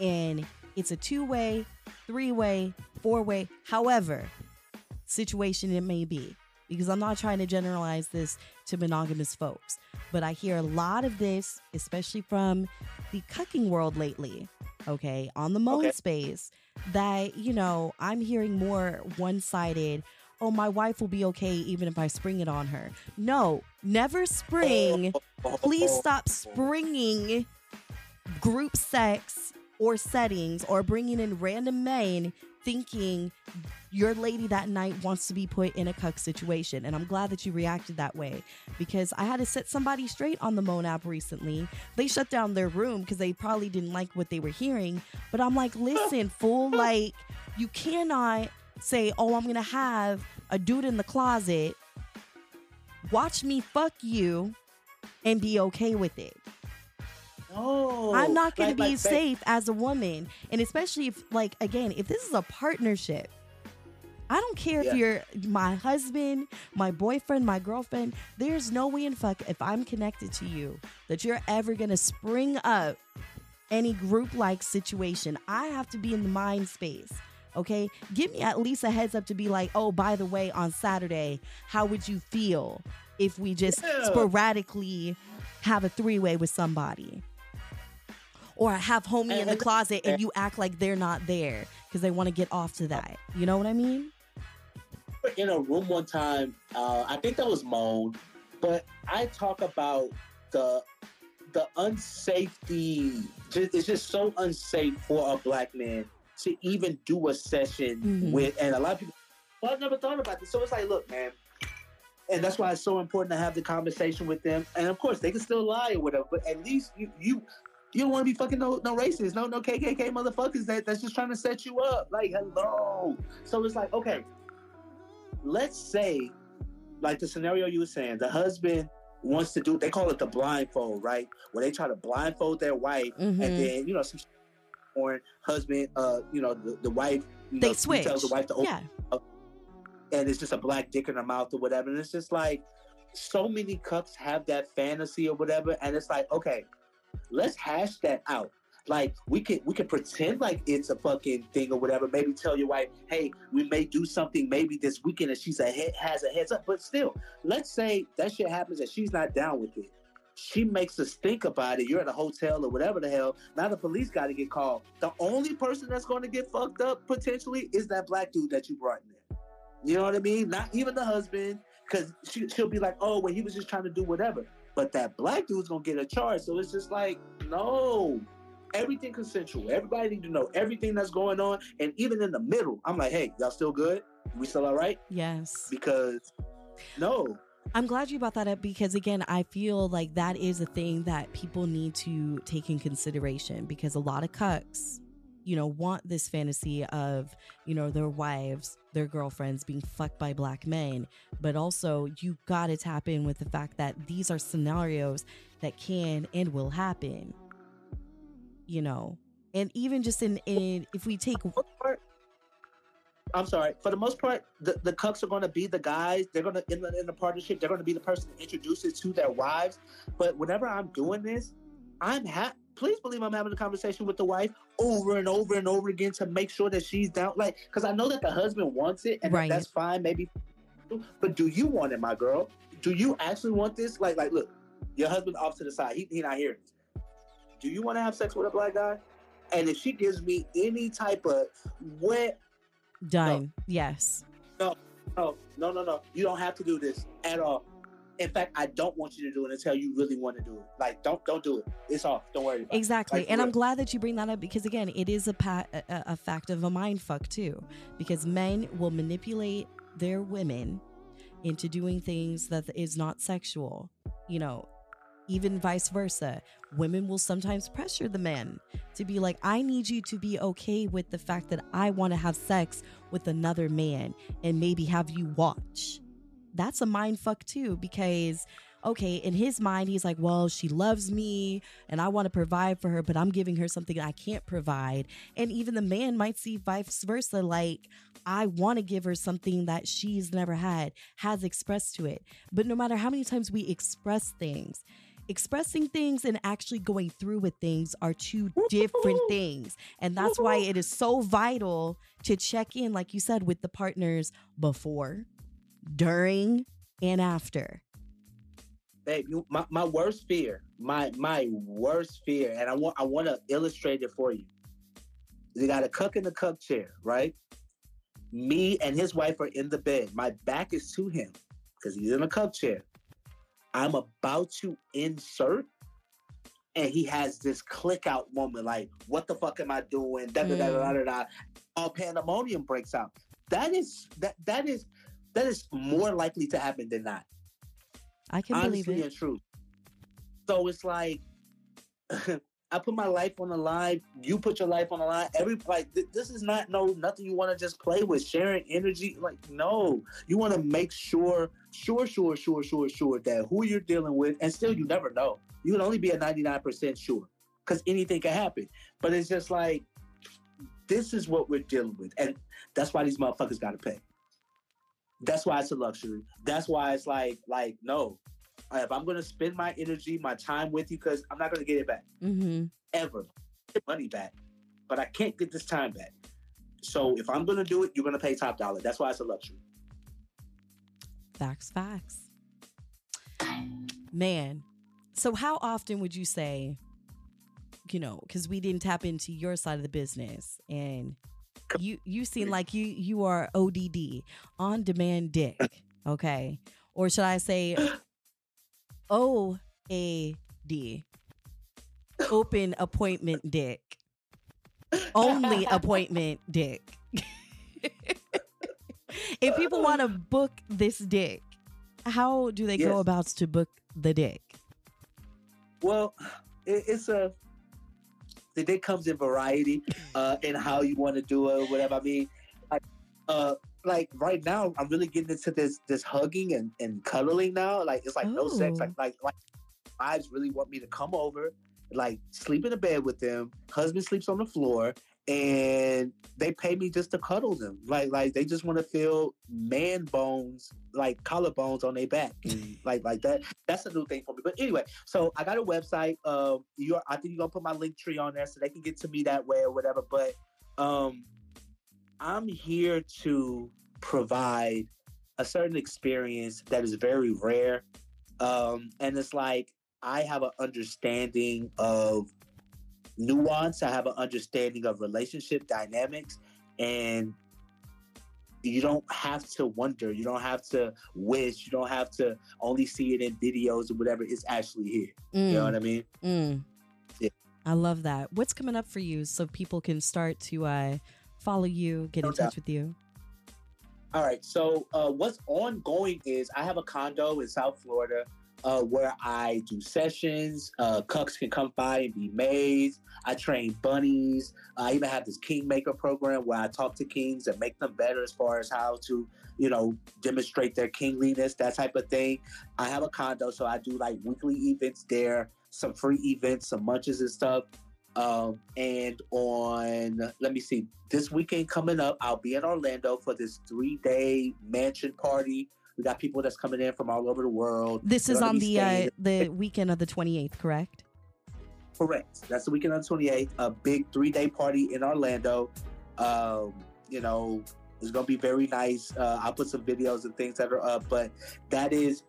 And it's a two way, three way, four way, however situation it may be. Because I'm not trying to generalize this to monogamous folks, but I hear a lot of this, especially from the cucking world lately, okay, on the MŌN Okay. space, that, you know, I'm hearing more one sided. Oh, my wife will be okay even if I spring it on her. No, never spring. Please stop springing group sex or settings or bringing in random men thinking your lady that night wants to be put in a cuck situation. And I'm glad that you reacted that way because I had to set somebody straight on the MŌN app recently. They shut down their room because they probably didn't like what they were hearing. But I'm like, listen, fool, like, you cannot say, oh, I'm going to have a dude in the closet watch me fuck you and be okay with it. I'm not going to be like, safe as a woman. And especially if, like, again, if this is a partnership, I don't care Yeah. if you're my husband, my boyfriend, my girlfriend. There's no way in fuck if I'm connected to you that you're ever going to spring up any group like situation. I have to be in the mind space. Okay. Give me at least a heads up to be like, oh, by the way, on Saturday, how would you feel? if we just Yeah. sporadically have a three way with somebody. Or have homie in the closet and you act like they're not there because they want to get off to that. You know what I mean? in a room one time. Uh, I think that was MŌN, but I talk about the the unsafety. It's just so unsafe for a black man to even do a session Mhm. with, and a lot of people. Well, I've never thought about this. So it's like, look, man. And that's why it's so important to have the conversation with them. And of course, they can still lie or whatever, but at least you you you don't want to be fucking no no racist, no no KKK motherfuckers that that's just trying to set you up. Like, hello. So it's like, okay, let's say, like the scenario you were saying, the husband wants to do. They call it the blindfold, right? Where they try to blindfold their wife, Mhm. and then you know some or husband, uh, you know the, the wife. You They know, switch. tells the wife to open Yeah. and it's just a black dick in her mouth or whatever. And it's just like so many cucks have that fantasy or whatever, and it's like, okay, let's hash that out. Like we can we can pretend like it's a fucking thing or whatever. Maybe tell your wife, hey, we may do something maybe this weekend, and she's a head, has a heads up. But still, let's say that shit happens and she's not down with it. She makes us think about it. You're at a hotel or whatever the hell. Now the police got to get called. The only person that's going to get fucked up potentially is that black dude that you brought in there. You know what I mean? Not even the husband, because she, she'll be like, oh, well, he was just trying to do whatever. But that black dude's gonna get a charge. So it's just like, no, everything consensual. Everybody need to know everything that's going on. And even in the middle, I'm like, hey, y'all still good? We still all right? Yes. Because no, I'm glad you brought that up because again, I feel like that is a thing that people need to take in consideration because a lot of cucks, you know, want this fantasy of, you know, their wives, their girlfriends being fucked by black men, but also you got to tap in with the fact that these are scenarios that can and will happen. You know, and even just in in if we take I'm sorry. For the most part, the, the cucks are going to be the guys. They're going to in the in the partnership. They're going to be the person that introduces to their wives. But whenever I'm doing this, I'm ha- Please believe I'm having a conversation with the wife over and over and over again to make sure that she's down. Like, because I know that the husband wants it, and Right. that's fine. Maybe, but do you want it, my girl? Do you actually want this? Like, like, look, your husband off to the side. He he not here. Do you want to have sex with a black guy? And if she gives me any type of wet Done. Yes. No, no, no, no, no. You don't have to do this at all. In fact, I don't want you to do it until you really want to do it. Like, don't don't do it. It's off. Don't worry about Exactly. Like, and I'm glad that you bring that up because again, it is a, pa- a a fact of a mind fuck too. Because men will manipulate their women into doing things that is not sexual. You know, even vice versa. Women will sometimes pressure the men to be like, I need you to be okay with the fact that I want to have sex with another man and maybe have you watch. That's a mind fuck too, because okay, in his mind, he's like, well, she loves me and I want to provide for her, but I'm giving her something I can't provide. And even the man might see vice versa, like, I want to give her something that she's never had, has expressed to it. But no matter how many times we express things, expressing things and actually going through with things are two different things. And that's why it is so vital to check in, like you said, with the partners before, during, and after. babe. You, my, my worst fear, my my worst fear, and I want I want to illustrate it for you. You got a cuck in the cuck chair, right? Me and his wife are in the bed. My back is to him because he's in a cuck chair. I'm about to insert, and he has this click out moment, like, "What the fuck am I doing?" Da da da da mm. da da. All pandemonium breaks out. That is that that is that is more likely to happen than not I can believe honestly it. and true. So it's like I put my life on the line. You put your life on the line. Every like th- this is not no nothing you want to just play with. Sharing energy, like no, you want to make sure, sure, sure, sure, sure, sure that who you're dealing with, and still you never know. You can only be a 99 percent sure because anything can happen. But it's just like this is what we're dealing with, and that's why these motherfuckers got to pay. That's why it's a luxury. That's why it's like, like, no. If I'm gonna spend my energy, my time with you, because I'm not gonna get it back Mm-hmm. ever, get money back, but I can't get this time back. So if I'm gonna do it, you're gonna pay top dollar. That's why it's a luxury. Facts, facts. Man, so how often would you say, you know, because we didn't tap into your side of the business and you you seem like you you are ODD, on demand dick, okay? Or should I say O A D, open appointment dick, only appointment dick. if people want to book this dick, how do they Yes. go about to book the dick? Well, it, it's a the day comes in variety uh in how you want to do it, whatever. I mean, like uh like right now I'm really getting into this this hugging and, and cuddling now. Like it's like no sex. Ooh. Like like like wives really want me to come over, like sleep in the bed with them. Husband sleeps on the floor and they pay me just to cuddle them. Like like they just want to feel man bones, like collarbones on their back. And like like that. That's a new thing for me. But anyway, so I got a website. Um you I think you're gonna put my link tree on there so they can get to me that way or whatever. But um I'm here to provide a certain experience that is very rare. Um, and it's like I have an understanding of nuance, I have an understanding of relationship dynamics, and you don't have to wonder, you don't have to wish, you don't have to only see it in videos or whatever. It's actually here. You know what I mean? Mm. Yeah. I love that. What's coming up for you so people can start to uh, follow you, get No in touch with you? All right. So uh, what's ongoing is I have a condo in South Florida uh, where I do sessions. Uh, cucks can come by and be maids. I train bunnies. I even have this Kingmaker program where I talk to kings and make them better as far as how to, you know, demonstrate their kingliness, that type of thing. I have a condo, so I do like weekly events there, some free events, some munches and stuff. Um, and on, let me see, this weekend coming up, I'll be in Orlando for this three day mansion party. We got people that's coming in from all over the world. This is on the uh, the weekend of the 28th, correct? Correct. That's the weekend on the 28th. A big three day party in Orlando. Um, you know, it's going to be very nice. Uh, I'll put some videos and things that are up, but that is,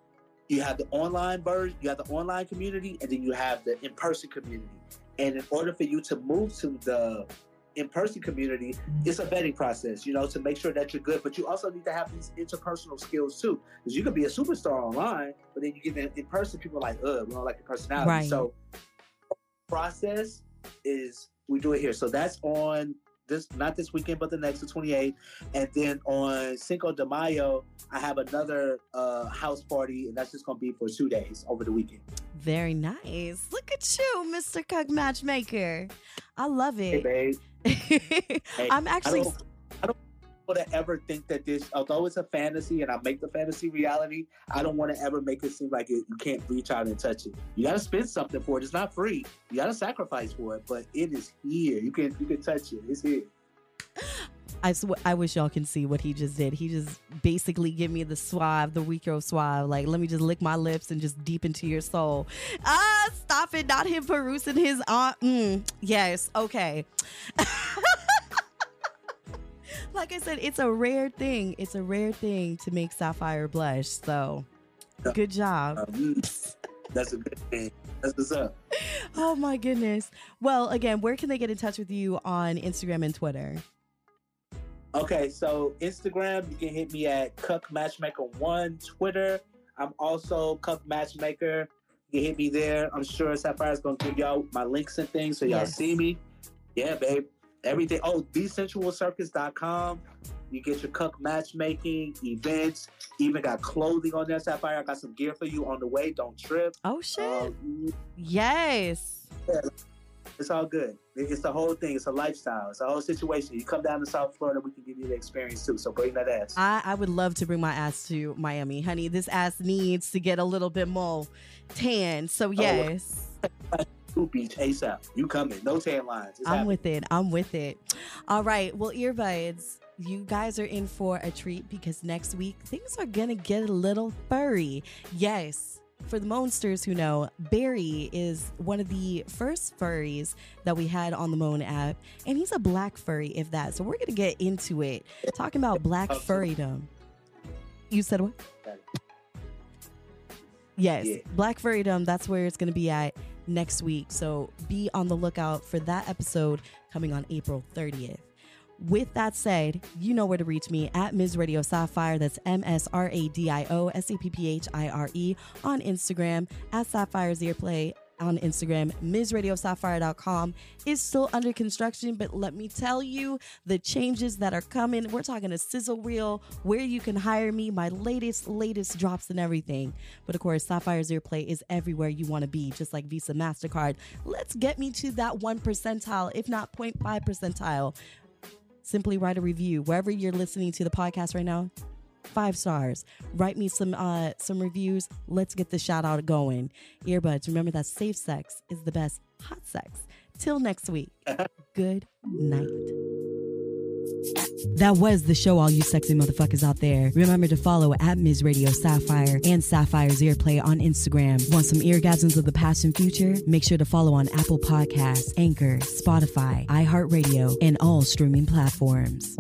you have the online version, you have the online community, and then you have the in person community. And in order for you to move to the in person community, it's a vetting process, you know, to make sure that you're good. But you also need to have these interpersonal skills too, because you could be a superstar online, but then you get in, in person, people are like, ugh, we don't like your personality. Right. So, process is we do it here. So that's on this not this weekend, but the next, the 28th. And then on Cinco de Mayo, I have another uh, house party, and that's just gonna be for two days over the weekend. Very nice. Look at you, Mr. CuckMatchMaker. I love Hey, it. babe. I'm I actually don't, I don't want to ever think that this, although it's a fantasy and I make the fantasy reality, I don't want to ever make it seem like it, you can't reach out and touch it. You got to spend something for it. It's not free. You got to sacrifice for it, but it is here. You can you can touch it. It's here. I, sw- I wish y'all can see what he just did. He just basically give me the suave, the weaker suave. Like, let me just lick my lips and just deep into your soul. Ah, stop it. Not him perusing his aunt. Mm, yes. Okay. like I said, it's a rare thing. It's a rare thing to make Sapphire blush. So, good job. Um, that's a good thing. That's what's up. Oh my goodness. Well, again, where can they get in touch with you on Instagram and Twitter? Okay, so Instagram, you can hit me at CuckMatchMaker One. Twitter, I'm also CuckMatchMaker. You hit me there. I'm sure Sapphire's gonna give y'all my links and things so y'all Yes. see me. Yeah, babe. Everything. Oh, thesensualcircus.com. You get your Cuck matchmaking events. Even got clothing on there, Sapphire. I got some gear for you on the way. Don't trip. Oh, shit. Um, yes. It's all good. It's the whole thing. It's a lifestyle. It's a whole situation. You come down to South Florida, we can give you the experience too. So bring that ass. I, I would love to bring my ass to Miami. Honey, this ass needs to get a little bit more tan. So, oh, yes. Blue Beach ASAP. You coming? No tan lines. It's I'm happening. with it. I'm with it. All right. Well, earbuds, you guys are in for a treat because next week things are going to get a little furry. Yes. For the monsters who know, Barry is one of the first furries that we had on the MŌN app, and he's a black furry, if that. So we're going to get into it, talking about black furrydom. You said what? Yes, Yeah. Black Furrydom. That's where it's going to be at next week. So be on the lookout for that episode coming on April 30th. With that said, you know where to reach me at Ms. Radio Sapphire. That's M S R A D I O S A P P H I R E on Instagram at Sapphire's Earplay on Instagram. MsRadioSapphire.com is still under construction, but let me tell you the changes that are coming. We're talking a sizzle reel where you can hire me, my latest, latest drops and everything. But of course, Sapphire's Earplay is everywhere you want to be, just like Visa MasterCard. Let's get me to that one percentile, if not 0.5 percentile simply write a review. Wherever you're listening to the podcast right now five stars. Write me some uh some reviews. Let's get the shout out going. Earbuds remember that safe sex is the best hot sex. Till next week. Good night that was the show, all you sexy motherfuckers out there. Remember to follow at Ms. Radio Sapphire and Sapphire's Earplay on Instagram. Want some eargasms of the past and future? Make sure to follow on Apple Podcasts, Anchor, Spotify, iHeartRadio, and all streaming platforms.